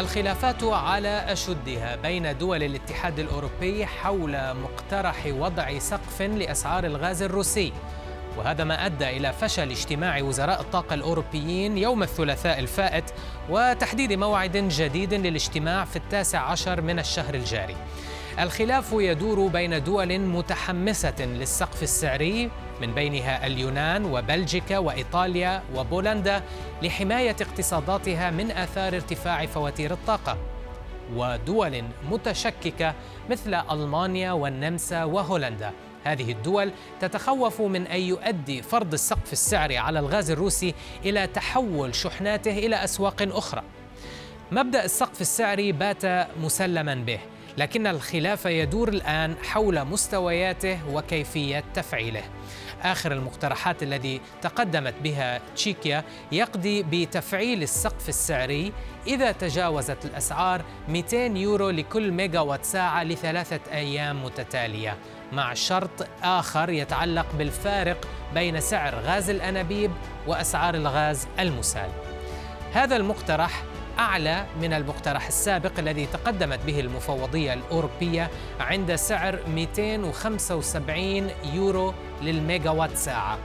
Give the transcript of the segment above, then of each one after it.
الخلافات على أشدها بين دول الاتحاد الأوروبي حول مقترح وضع سقف لأسعار الغاز الروسي. وهذا ما أدى إلى فشل اجتماع وزراء الطاقة الأوروبيين يوم الثلاثاء الفائت وتحديد موعد جديد للاجتماع في التاسع عشر من الشهر الجاري. الخلاف يدور بين دول متحمسة للسقف السعري من بينها اليونان وبلجيكا وإيطاليا وبولندا لحماية اقتصاداتها من آثار ارتفاع فواتير الطاقة ودول متشككة مثل ألمانيا والنمسا وهولندا. هذه الدول تتخوف من أن يؤدي فرض السقف السعري على الغاز الروسي إلى تحول شحناته إلى أسواق أخرى. مبدأ السقف السعري بات مسلما به لكن الخلاف يدور الآن حول مستوياته وكيفية تفعيله. آخر المقترحات الذي تقدمت بها تشيكيا يقضي بتفعيل السقف السعري إذا تجاوزت الأسعار 200 يورو لكل ميجا وات ساعة لثلاثة أيام متتالية مع شرط آخر يتعلق بالفارق بين سعر غاز الأنابيب وأسعار الغاز المسال. هذا المقترح أعلى من المقترح السابق الذي تقدمت به المفوضية الأوروبية عند سعر 275 يورو للميجاوات ساعة.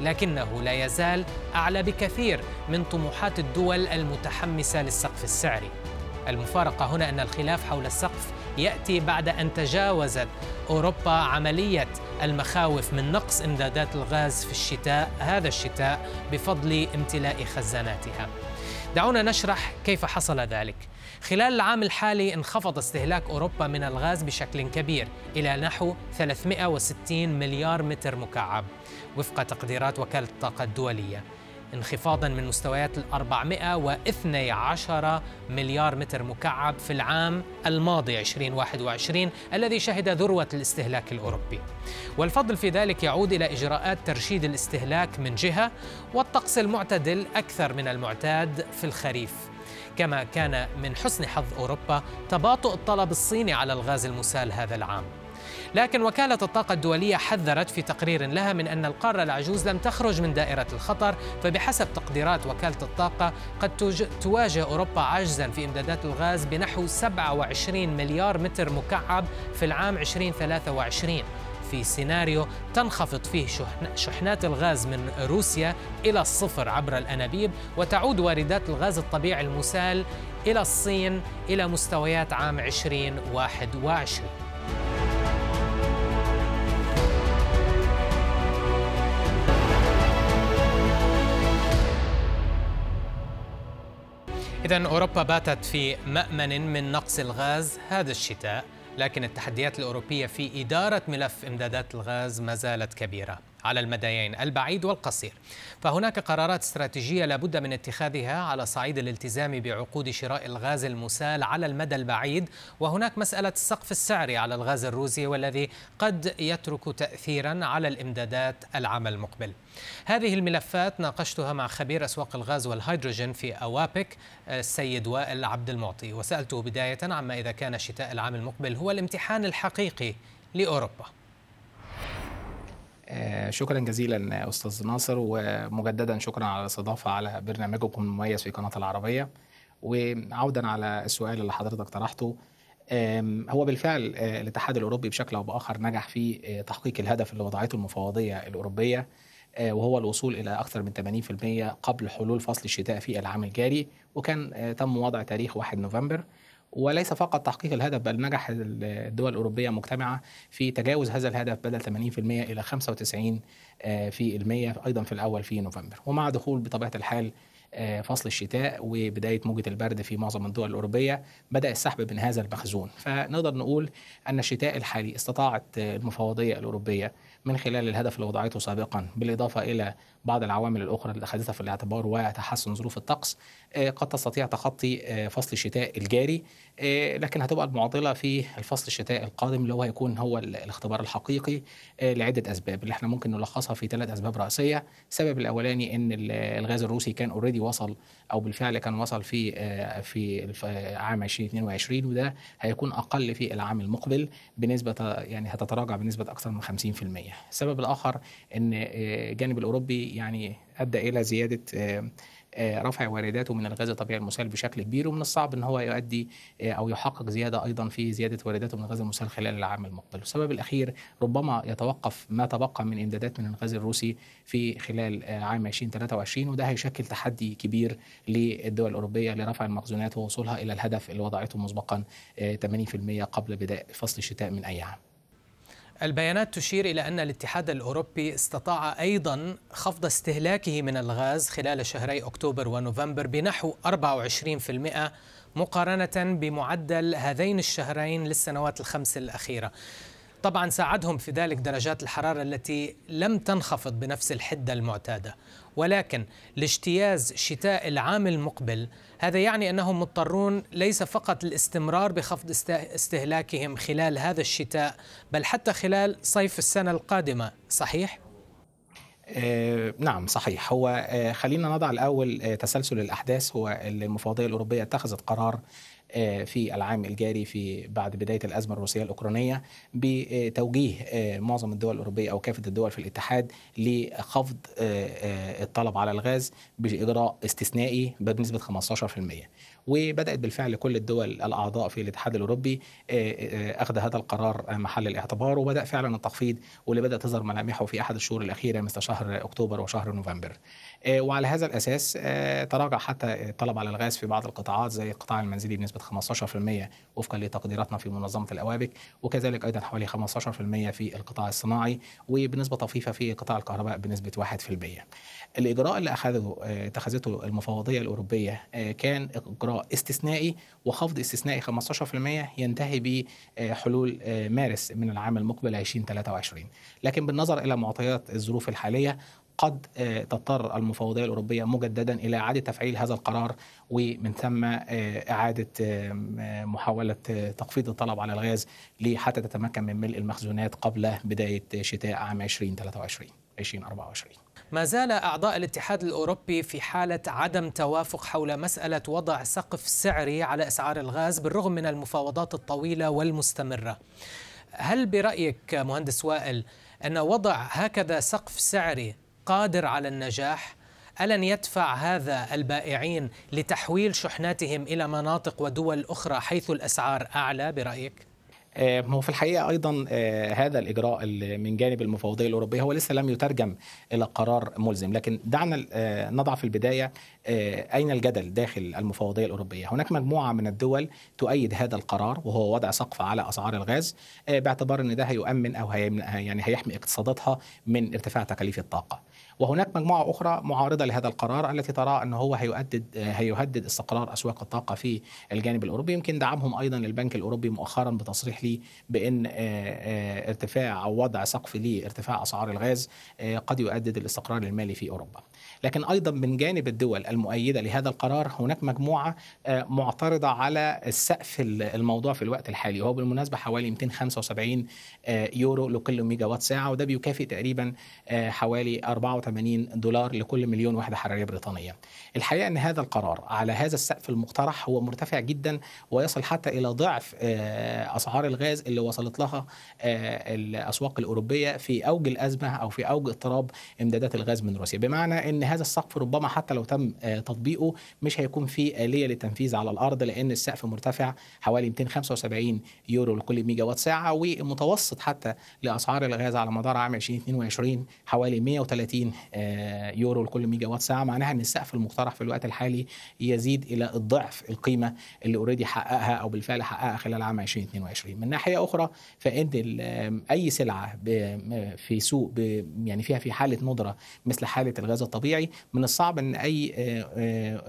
لكنه لا يزال أعلى بكثير من طموحات الدول المتحمسة للسقف السعري. المفارقة هنا أن الخلاف حول السقف يأتي بعد أن تجاوزت أوروبا عملية المخاوف من نقص إمدادات الغاز في الشتاء هذا الشتاء بفضل امتلاء خزاناتها. دعونا نشرح كيف حصل ذلك. خلال العام الحالي انخفض استهلاك أوروبا من الغاز بشكل كبير إلى نحو 360 مليار متر مكعب وفق تقديرات وكالة الطاقة الدولية. انخفاضا من مستويات ال 412 مليار متر مكعب في العام الماضي 2021 الذي شهد ذروة الاستهلاك الأوروبي. والفضل في ذلك يعود إلى إجراءات ترشيد الاستهلاك من جهة والطقس المعتدل أكثر من المعتاد في الخريف. كما كان من حسن حظ أوروبا تباطؤ الطلب الصيني على الغاز المسال هذا العام. لكن وكالة الطاقة الدولية حذرت في تقرير لها من أن القارة العجوز لم تخرج من دائرة الخطر فبحسب تقديرات وكالة الطاقة قد تواجه أوروبا عجزا في إمدادات الغاز بنحو 27 مليار متر مكعب في العام 2023 في سيناريو تنخفض فيه شحنات الغاز من روسيا إلى الصفر عبر الأنابيب وتعود واردات الغاز الطبيعي المسال إلى الصين إلى مستويات عام 2021 إذا أوروبا باتت في مأمن من نقص الغاز هذا الشتاء لكن التحديات الأوروبية في إدارة ملف إمدادات الغاز ما زالت كبيرة. على المديين البعيد والقصير. فهناك قرارات استراتيجية لابد من اتخاذها على صعيد الالتزام بعقود شراء الغاز المسال على المدى البعيد. وهناك مسألة السقف السعري على الغاز الروسي والذي قد يترك تأثيرا على الإمدادات العام المقبل. هذه الملفات ناقشتها مع خبير أسواق الغاز والهيدروجين في أوابك السيد وائل عبد المعطي. وسألته بداية عما إذا كان شتاء العام المقبل هو الامتحان الحقيقي لأوروبا. شكرا جزيلا أستاذ ناصر ومجددا شكرا على الاستضافة على برنامجكم المميز في قناة العربية. وعودا على السؤال اللي حضرتك طرحته هو بالفعل آه، الاتحاد الأوروبي بشكل أو بآخر نجح في آه، تحقيق الهدف اللي وضعته المفوضية الأوروبية وهو الوصول إلى أكثر من 80% قبل حلول فصل الشتاء في العام الجاري وكان تم وضع تاريخ 1 نوفمبر. وليس فقط تحقيق الهدف بل نجح الدول الأوروبية مجتمعة في تجاوز هذا الهدف بدل 80% إلى 95% في المية أيضا في الأول في نوفمبر. ومع دخول بطبيعة الحال فصل الشتاء وبداية موجة البرد في معظم الدول الأوروبية بدأ السحب من هذا المخزون. فنقدر نقول أن الشتاء الحالي استطاعت المفوضية الأوروبية من خلال الهدف اللي وضعته سابقا بالإضافة إلى بعض العوامل الأخرى اللي اخذتها في الاعتبار وتحسن ظروف الطقس قد تستطيع تخطي فصل الشتاء الجاري لكن هتبقى المعضلة في الفصل الشتاء القادم اللي هو هيكون هو الاختبار الحقيقي لعدة أسباب اللي إحنا ممكن نلخصها في ثلاث أسباب رئيسية. السبب الأولاني إن الغاز الروسي كان اوريدي وصل أو بالفعل كان وصل في في عام 2022 وده هيكون أقل في العام المقبل بنسبة يعني هتتراجع بنسبة أكثر من 50% السبب الآخر إن الجانب يعني أدى إلى زيادة رفع وارداته من الغاز الطبيعي المسال بشكل كبير ومن الصعب إن هو يؤدي أو يحقق زيادة أيضا في زيادة وارداته من الغاز المسال خلال العام المقبل. السبب الأخير ربما يتوقف ما تبقى من إمدادات من الغاز الروسي في خلال عام 2023 وده هيشكل تحدي كبير للدول الأوروبية لرفع المخزونات ووصولها إلى الهدف اللي وضعته مسبقا 80% قبل بدايه فصل الشتاء من أي عام. البيانات تشير إلى أن الاتحاد الأوروبي استطاع أيضا خفض استهلاكه من الغاز خلال شهري أكتوبر ونوفمبر بنحو 24% مقارنة بمعدل هذين الشهرين للسنوات الخمس الأخيرة. طبعا ساعدهم في ذلك درجات الحرارة التي لم تنخفض بنفس الحدة المعتادة. ولكن لاجتياز شتاء العام المقبل هذا يعني أنهم مضطرون ليس فقط للاستمرار بخفض استهلاكهم خلال هذا الشتاء بل حتى خلال صيف السنة القادمة. صحيح؟ آه نعم صحيح. هو آه خلينا نضع الأول آه تسلسل الأحداث. هو المفوضية الأوروبية اتخذت قرار في العام الجاري في بعد بداية الأزمة الروسية الأوكرانية بتوجيه معظم الدول الأوروبية أو كافة الدول في الاتحاد لخفض الطلب على الغاز بإجراء استثنائي بنسبة 15%. وبدأت بالفعل كل الدول الأعضاء في الاتحاد الأوروبي أخذ هذا القرار محل الاعتبار وبدأ فعلا التخفيض واللي بدأت تظهر ملامحه في أحد الشهور الأخيرة مثل شهر أكتوبر وشهر نوفمبر. وعلى هذا الأساس تراجع حتى الطلب على الغاز في بعض القطاعات زي القطاع المنزلي بنسبة 15% وفقا لتقديراتنا في منظمة الأوابك وكذلك أيضا حوالي 15% في القطاع الصناعي وبنسبة طفيفة في قطاع الكهرباء بنسبة 1%. الإجراء اللي أخذه اتخذته المفوضية الأوروبية كان إجراء استثنائي وخفض استثنائي 15% ينتهي بحلول مارس من العام المقبل 2023 لكن بالنظر إلى معطيات الظروف الحالية قد تضطر المفوضية الأوروبية مجددا إلى إعادة تفعيل هذا القرار ومن ثم إعادة محاولة تخفيض الطلب على الغاز حتى تتمكن من ملء المخزونات قبل بداية شتاء عام 2023 2024 ما زال أعضاء الاتحاد الأوروبي في حالة عدم توافق حول مسألة وضع سقف سعري على أسعار الغاز بالرغم من المفاوضات الطويلة والمستمرة هل برأيك مهندس وائل أن وضع هكذا سقف سعري قادر على النجاح؟ ألن يدفع هذا البائعين لتحويل شحناتهم إلى مناطق ودول أخرى حيث الأسعار أعلى برأيك؟ هو في الحقيقة أيضا هذا الإجراء من جانب المفوضية الأوروبية هو لسه لم يترجم إلى قرار ملزم. لكن دعنا نضع في البداية أين الجدل داخل المفوضية الأوروبية؟ هناك مجموعة من الدول تؤيد هذا القرار وهو وضع سقف على أسعار الغاز باعتبار إن ده هيؤمن أو يعني هيحمي اقتصاداتها من ارتفاع تكاليف الطاقة. وهناك مجموعة أخرى معارضة لهذا القرار التي ترى ان هو هيؤدد هيهدد استقرار أسواق الطاقة في الجانب الأوروبي. يمكن دعمهم أيضا البنك الأوروبي مؤخرا بتصريح لي بأن ارتفاع أو وضع سقف لارتفاع أسعار الغاز قد يؤدد الاستقرار المالي في أوروبا. لكن أيضا من جانب الدول المؤيدة لهذا القرار هناك مجموعة معترضة على السقف الموضوع في الوقت الحالي. وهو بالمناسبة حوالي 275 يورو لكل ميجا وات ساعة وده بيكافئ تقريبا حوالي 84 دولار لكل مليون وحده حرارية بريطانية. الحقيقة إن هذا القرار على هذا السقف المقترح هو مرتفع جدا ويصل حتى إلى ضعف أسعار الغاز اللي وصلت لها الأسواق الأوروبية في أوج الأزمة أو في أوج اضطراب إمدادات الغاز من روسيا بمعنى إن هذا السقف ربما حتى لو تم تطبيقه مش هيكون في آلية للتنفيذ على الأرض لأن السقف مرتفع حوالي 275 يورو لكل ميجا وات ساعة والمتوسط حتى لأسعار الغاز على مدار عام 2022 حوالي 130 130 يورو لكل ميجا وات ساعة معناها إن السقف المقترح في الوقت الحالي يزيد إلى الضعف القيمة اللي اوريدي حققها أو بالفعل حققها خلال عام 2022 من ناحية أخرى فان أي سلعة في سوق يعني فيها في حالة ندرة مثل حالة الغاز الطبيعي من الصعب إن أي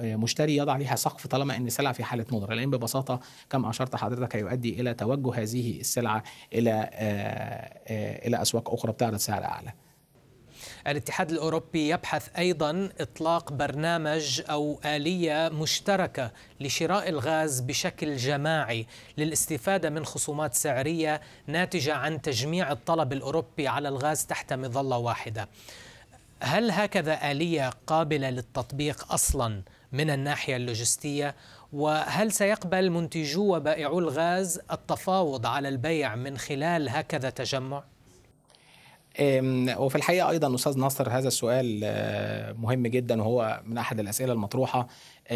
مشتري يضع لها سقف طالما إن السلعة في حالة ندرة. لأن ببساطة كما أشرت حضرتك هيؤدي إلى توجه هذه السلعة إلى إلى أسواق أخرى بتعرض سعر أعلى. الاتحاد الأوروبي يبحث أيضا إطلاق برنامج أو آلية مشتركة لشراء الغاز بشكل جماعي للاستفادة من خصومات سعرية ناتجة عن تجميع الطلب الأوروبي على الغاز تحت مظلة واحدة. هل هكذا آلية قابلة للتطبيق أصلا من الناحية اللوجستية وهل سيقبل منتجو وبائعو الغاز التفاوض على البيع من خلال هكذا تجمع؟ وفي الحقيقة أيضا أستاذ ناصر هذا السؤال مهم جدا وهو من أحد الأسئلة المطروحة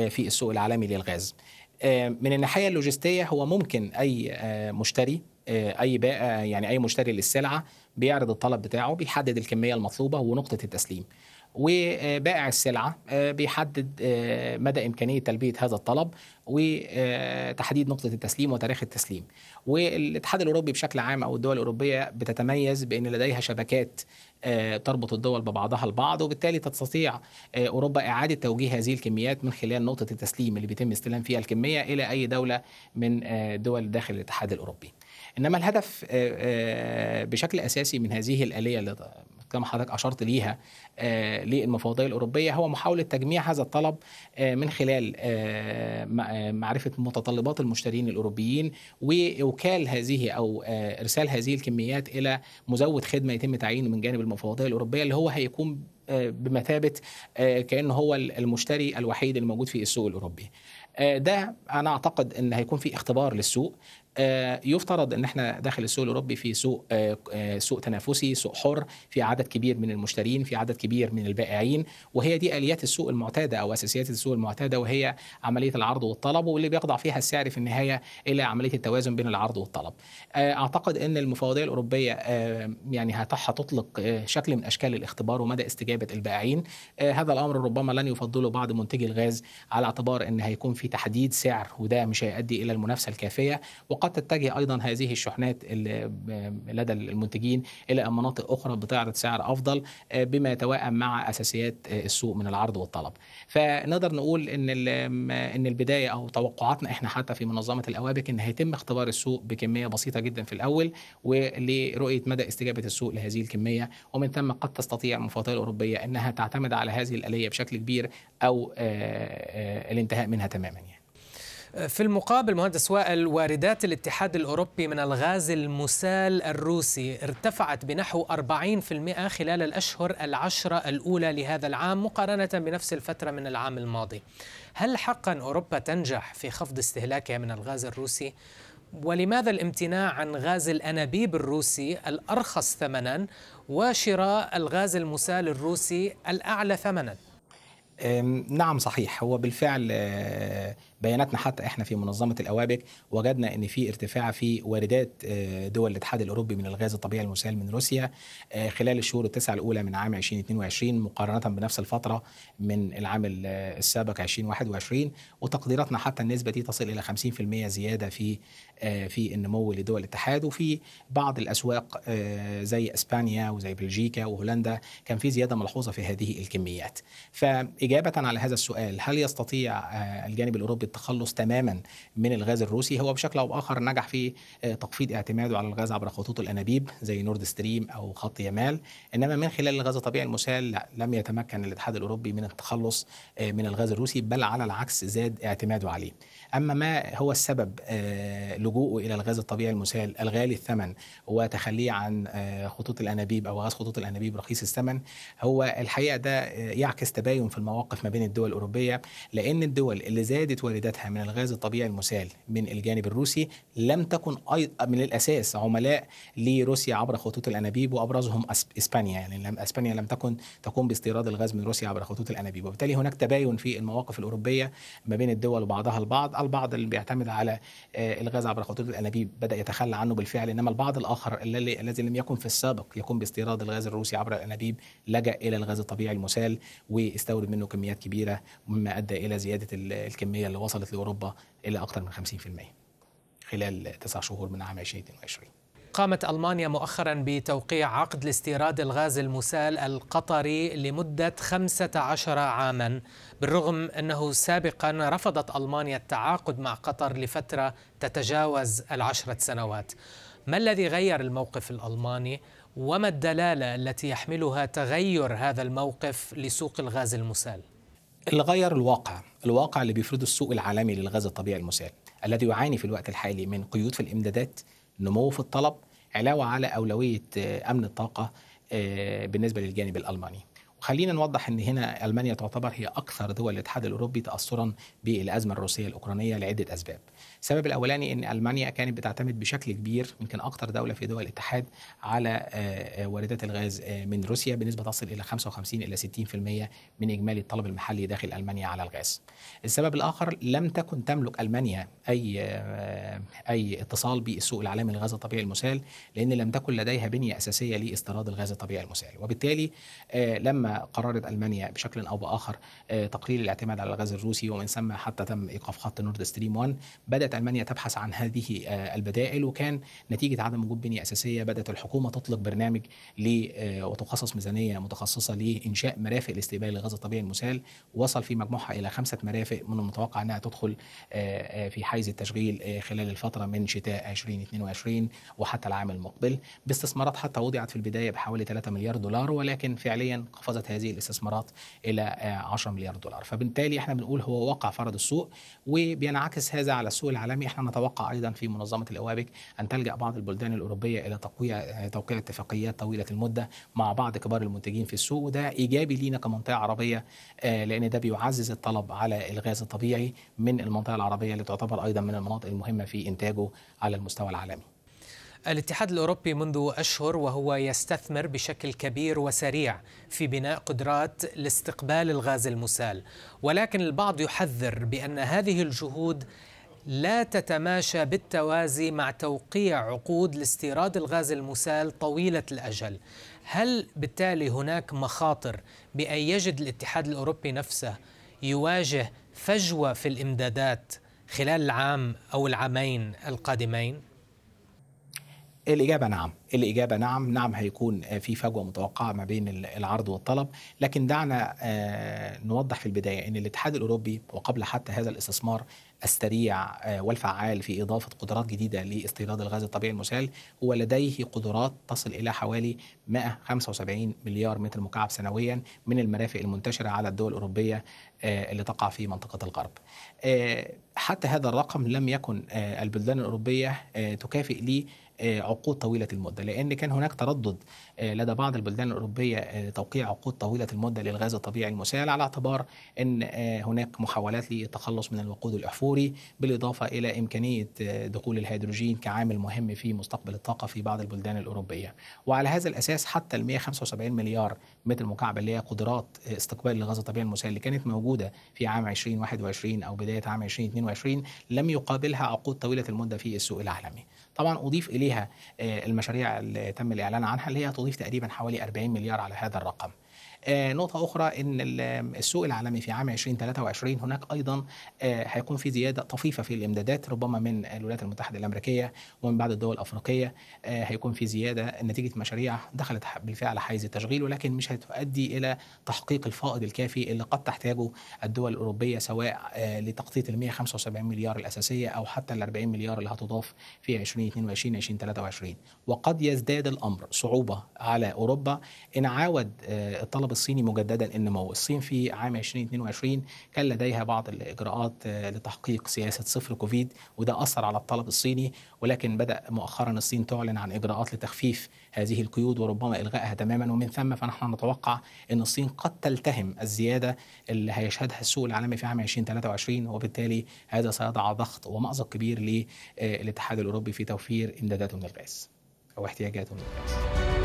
في السوق العالمي للغاز. من الناحية اللوجستية هو ممكن أي مشتري أي بائع يعني أي مشتري للسلعة بيعرض الطلب بتاعه بيحدد الكمية المطلوبة ونقطة التسليم. وبائع السلعة بيحدد مدى إمكانية تلبية هذا الطلب وتحديد نقطة التسليم وتاريخ التسليم. والاتحاد الأوروبي بشكل عام أو الدول الأوروبية بتتميز بأن لديها شبكات تربط الدول ببعضها البعض وبالتالي تستطيع أوروبا إعادة توجيه هذه الكميات من خلال نقطة التسليم اللي بيتم استلام فيها الكمية إلى أي دولة من دول داخل الاتحاد الأوروبي. إنما الهدف بشكل أساسي من هذه الآلية اللي كما حضرتك أشرت ليها للمفوضيه الأوروبية هو محاولة تجميع هذا الطلب من خلال معرفة متطلبات المشترين الأوروبيين وإوكال هذه أو إرسال هذه الكميات إلى مزود خدمة يتم تعيينه من جانب المفوضيه الأوروبية اللي هو هيكون بمثابة كأنه هو المشتري الوحيد الموجود في السوق الأوروبي. ده أنا أعتقد إن هيكون في اختبار للسوق يفترض إن إحنا داخل السوق الأوروبي في سوق سوق تنافسي سوق حر في عدد كبير من المشترين في عدد كبير من البائعين وهي دي آليات السوق المعتادة أو أساسيات السوق المعتادة وهي عملية العرض والطلب واللي بيخضع فيها السعر في النهاية إلى عملية التوازن بين العرض والطلب. أعتقد إن المفوضية الأوروبية يعني هتطلق شكل من أشكال الاختبار ومدى استجابة البائعين. هذا الأمر ربما لن يفضله بعض منتجي الغاز على اعتبار إن هيكون في تحديد سعر وده مش هيؤدي إلى المنافسة الكافية. وقد تتجه أيضا هذه الشحنات لدى المنتجين إلى مناطق أخرى بتعرض سعر أفضل بما يتوائم مع أساسيات السوق من العرض والطلب. فنقدر نقول إن إن البداية أو توقعاتنا إحنا حتى في منظمة الأوابك إن هيتم اختبار السوق بكمية بسيطة جدا في الأول ولرؤية مدى استجابة السوق لهذه الكمية ومن ثم قد تستطيع المفوضيه الأوروبية إنها تعتمد على هذه الآلية بشكل كبير أو الانتهاء منها تماما يعني. في المقابل مهندس وائل واردات الاتحاد الأوروبي من الغاز المسال الروسي ارتفعت بنحو 40% خلال الأشهر العشرة الأولى لهذا العام مقارنة بنفس الفترة من العام الماضي هل حقا أوروبا تنجح في خفض استهلاكها من الغاز الروسي؟ ولماذا الامتناع عن غاز الأنابيب الروسي الأرخص ثمنا وشراء الغاز المسال الروسي الأعلى ثمنا؟ نعم صحيح هو بالفعل بياناتنا حتى إحنا في منظمة الأوابك وجدنا إن في ارتفاع في واردات دول الاتحاد الأوروبي من الغاز الطبيعي المسال من روسيا خلال الشهور التسعه الأولى من عام 2022 مقارنة بنفس الفترة من العام السابق 2021 وتقديراتنا حتى النسبة دي تصل إلى 50% زيادة في في النمو لدول الاتحاد. وفي بعض الأسواق زي إسبانيا وزي بلجيكا وهولندا كان في زيادة ملحوظة في هذه الكميات. فإجابة على هذا السؤال هل يستطيع الجانب الأوروبي التخلص تماما من الغاز الروسي هو بشكل أو بآخر نجح في تخفيض اعتماده على الغاز عبر خطوط الأنابيب زي نورد ستريم أو خط يمال إنما من خلال الغاز الطبيعي المسال لا لم يتمكن الاتحاد الأوروبي من التخلص من الغاز الروسي بل على العكس زاد اعتماده عليه. أما ما هو السبب لجوءه إلى الغاز الطبيعي المسال الغالي الثمن وتخليه عن خطوط الأنابيب أو غاز خطوط الأنابيب رخيص الثمن هو الحقيقة ده يعكس تباين في المواقف ما بين الدول الأوروبية لأن الدول اللي زادت وارداتها من الغاز الطبيعي المسال من الجانب الروسي لم تكن من الأساس عملاء لروسيا عبر خطوط الأنابيب وأبرزهم إسبانيا يعني لم إسبانيا لم تكن تقوم باستيراد الغاز من روسيا عبر خطوط الأنابيب وبالتالي هناك تباين في المواقف الأوروبية ما بين الدول وبعضها البعض. البعض اللي بيعتمد على الغاز عبر خطوط الأنابيب بدأ يتخلى عنه بالفعل إنما البعض الآخر الذي لم يكن في السابق يقوم باستيراد الغاز الروسي عبر الأنابيب لجأ إلى الغاز الطبيعي المسال واستورد منه كميات كبيرة مما أدى إلى زيادة الكمية اللي وصلت لأوروبا إلى أكثر من 50% خلال تسع شهور من عام 2022 قامت ألمانيا مؤخرا بتوقيع عقد لاستيراد الغاز المسال القطري لمدة 15 عاما بالرغم أنه سابقا رفضت ألمانيا التعاقد مع قطر لفترة تتجاوز العشرة سنوات ما الذي غير الموقف الألماني وما الدلالة التي يحملها تغير هذا الموقف لسوق الغاز المسال؟ اللي غير الواقع الواقع اللي بيفرضه السوق العالمي للغاز الطبيعي المسال الذي يعاني في الوقت الحالي من قيود في الإمدادات نمو في الطلب علاوة على أولوية أمن الطاقة بالنسبة للجانب الألماني. خلينا نوضح إن هنا ألمانيا تعتبر هي أكثر دول الاتحاد الأوروبي تاثرا بالأزمة الروسية الأوكرانية لعدة أسباب. السبب الأولاني إن ألمانيا كانت بتعتمد بشكل كبير يمكن أكثر دولة في دول الاتحاد على واردات الغاز من روسيا بنسبة تصل إلى 55 إلى 60% من إجمالي الطلب المحلي داخل ألمانيا على الغاز. السبب الآخر لم تكن تملك ألمانيا أي أي اتصال بالسوق العالمي للغاز الطبيعي المسال لأن لم تكن لديها بنية أساسية لإستيراد الغاز الطبيعي المسال وبالتالي لما قررت ألمانيا بشكل أو بآخر تقليل الاعتماد على الغاز الروسي ومن ثم حتى تم إيقاف خط نورد ستريم 1 بدأت ألمانيا تبحث عن هذه البدائل وكان نتيجة عدم وجود بنية أساسية بدأت الحكومة تطلق برنامج ل وتخصص ميزانية متخصصة لإنشاء مرافق لاستقبال الغاز الطبيعي المسال وصل في مجموعها إلى خمسة مرافق من المتوقع إنها تدخل في حيز التشغيل خلال الفترة من شتاء 2022 وحتى العام المقبل. باستثمارات حتى وضعت في البداية بحوالي 3 مليار دولار ولكن فعليا هذه الاستثمارات إلى 10 مليار دولار. فبالتالي إحنا بنقول هو واقع فرض السوق وبينعكس هذا على السوق العالمي. إحنا نتوقع أيضا في منظمة الأوابك أن تلجأ بعض البلدان الأوروبية إلى توقيع توقيع اتفاقيات طويلة المدة مع بعض كبار المنتجين في السوق وده إيجابي لينا كمنطقة عربية لأن ده بيعزز الطلب على الغاز الطبيعي من المنطقة العربية اللي تعتبر أيضا من المناطق المهمة في إنتاجه على المستوى العالمي. الاتحاد الأوروبي منذ أشهر وهو يستثمر بشكل كبير وسريع في بناء قدرات لاستقبال الغاز المسال. ولكن البعض يحذر بأن هذه الجهود لا تتماشى بالتوازي مع توقيع عقود لاستيراد الغاز المسال طويلة الأجل. هل بالتالي هناك مخاطر بأن يجد الاتحاد الأوروبي نفسه يواجه فجوة في الإمدادات خلال العام أو العامين القادمين؟ الإجابة نعم الإجابة نعم نعم هيكون في فجوة متوقعة ما بين العرض والطلب لكن دعنا نوضح في البداية أن الاتحاد الأوروبي وقبل حتى هذا الاستثمار السريع والفعال في إضافة قدرات جديدة لاستيراد الغاز الطبيعي المسال هو لديه قدرات تصل إلى حوالي 175 مليار متر مكعب سنويا من المرافق المنتشرة على الدول الأوروبية اللي تقع في منطقة الغرب. حتى هذا الرقم لم يكن البلدان الأوروبية تكافئ ليه عقود طويلة المدة لأن كان هناك تردد لدى بعض البلدان الأوروبية توقيع عقود طويلة المدة للغاز الطبيعي المسال على اعتبار أن هناك محاولات للتخلص من الوقود الأحفوري بالإضافة إلى إمكانية دخول الهيدروجين كعامل مهم في مستقبل الطاقة في بعض البلدان الأوروبية. وعلى هذا الأساس حتى ال 175 مليار متر مكعب اللي هي قدرات استقبال الغاز الطبيعي المسال اللي كانت موجودة في عام 2021 أو بداية عام 2022 لم يقابلها عقود طويلة المدة في السوق العالمي. طبعا أضيف إليها المشاريع اللي تم الإعلان عنها اللي هي تضيف تقريبا حوالي 40 مليار على هذا الرقم. نقطة أخرى أن السوق العالمي في عام 2023 هناك أيضا هيكون في زيادة طفيفة في الإمدادات ربما من الولايات المتحدة الأمريكية ومن بعض الدول الأفريقية هيكون في زيادة. نتيجة مشاريع دخلت بالفعل حيز التشغيل ولكن مش هتؤدي إلى تحقيق الفائض الكافي اللي قد تحتاجه الدول الأوروبية سواء لتغطية ال 175 مليار الأساسية أو حتى ال 40 مليار اللي هتضاف في 2022 2023 وقد يزداد الأمر صعوبة على أوروبا إن عاود الطلب الصيني مجددا النمو الصين في عام 2022 كان لديها بعض الإجراءات آه، لتحقيق سياسة صفر كوفيد وده أثر على الطلب الصيني ولكن بدأ مؤخرا الصين تعلن عن إجراءات لتخفيف هذه القيود وربما إلغائها تماما ومن ثم فنحن نتوقع أن الصين قد تلتهم الزيادة اللي هيشهدها السوق العالمي في عام 2023 وبالتالي هذا سيضع ضغط ومأزق كبير للاتحاد الأوروبي في توفير إمداداته من الغاز أو احتياجاته من الغاز.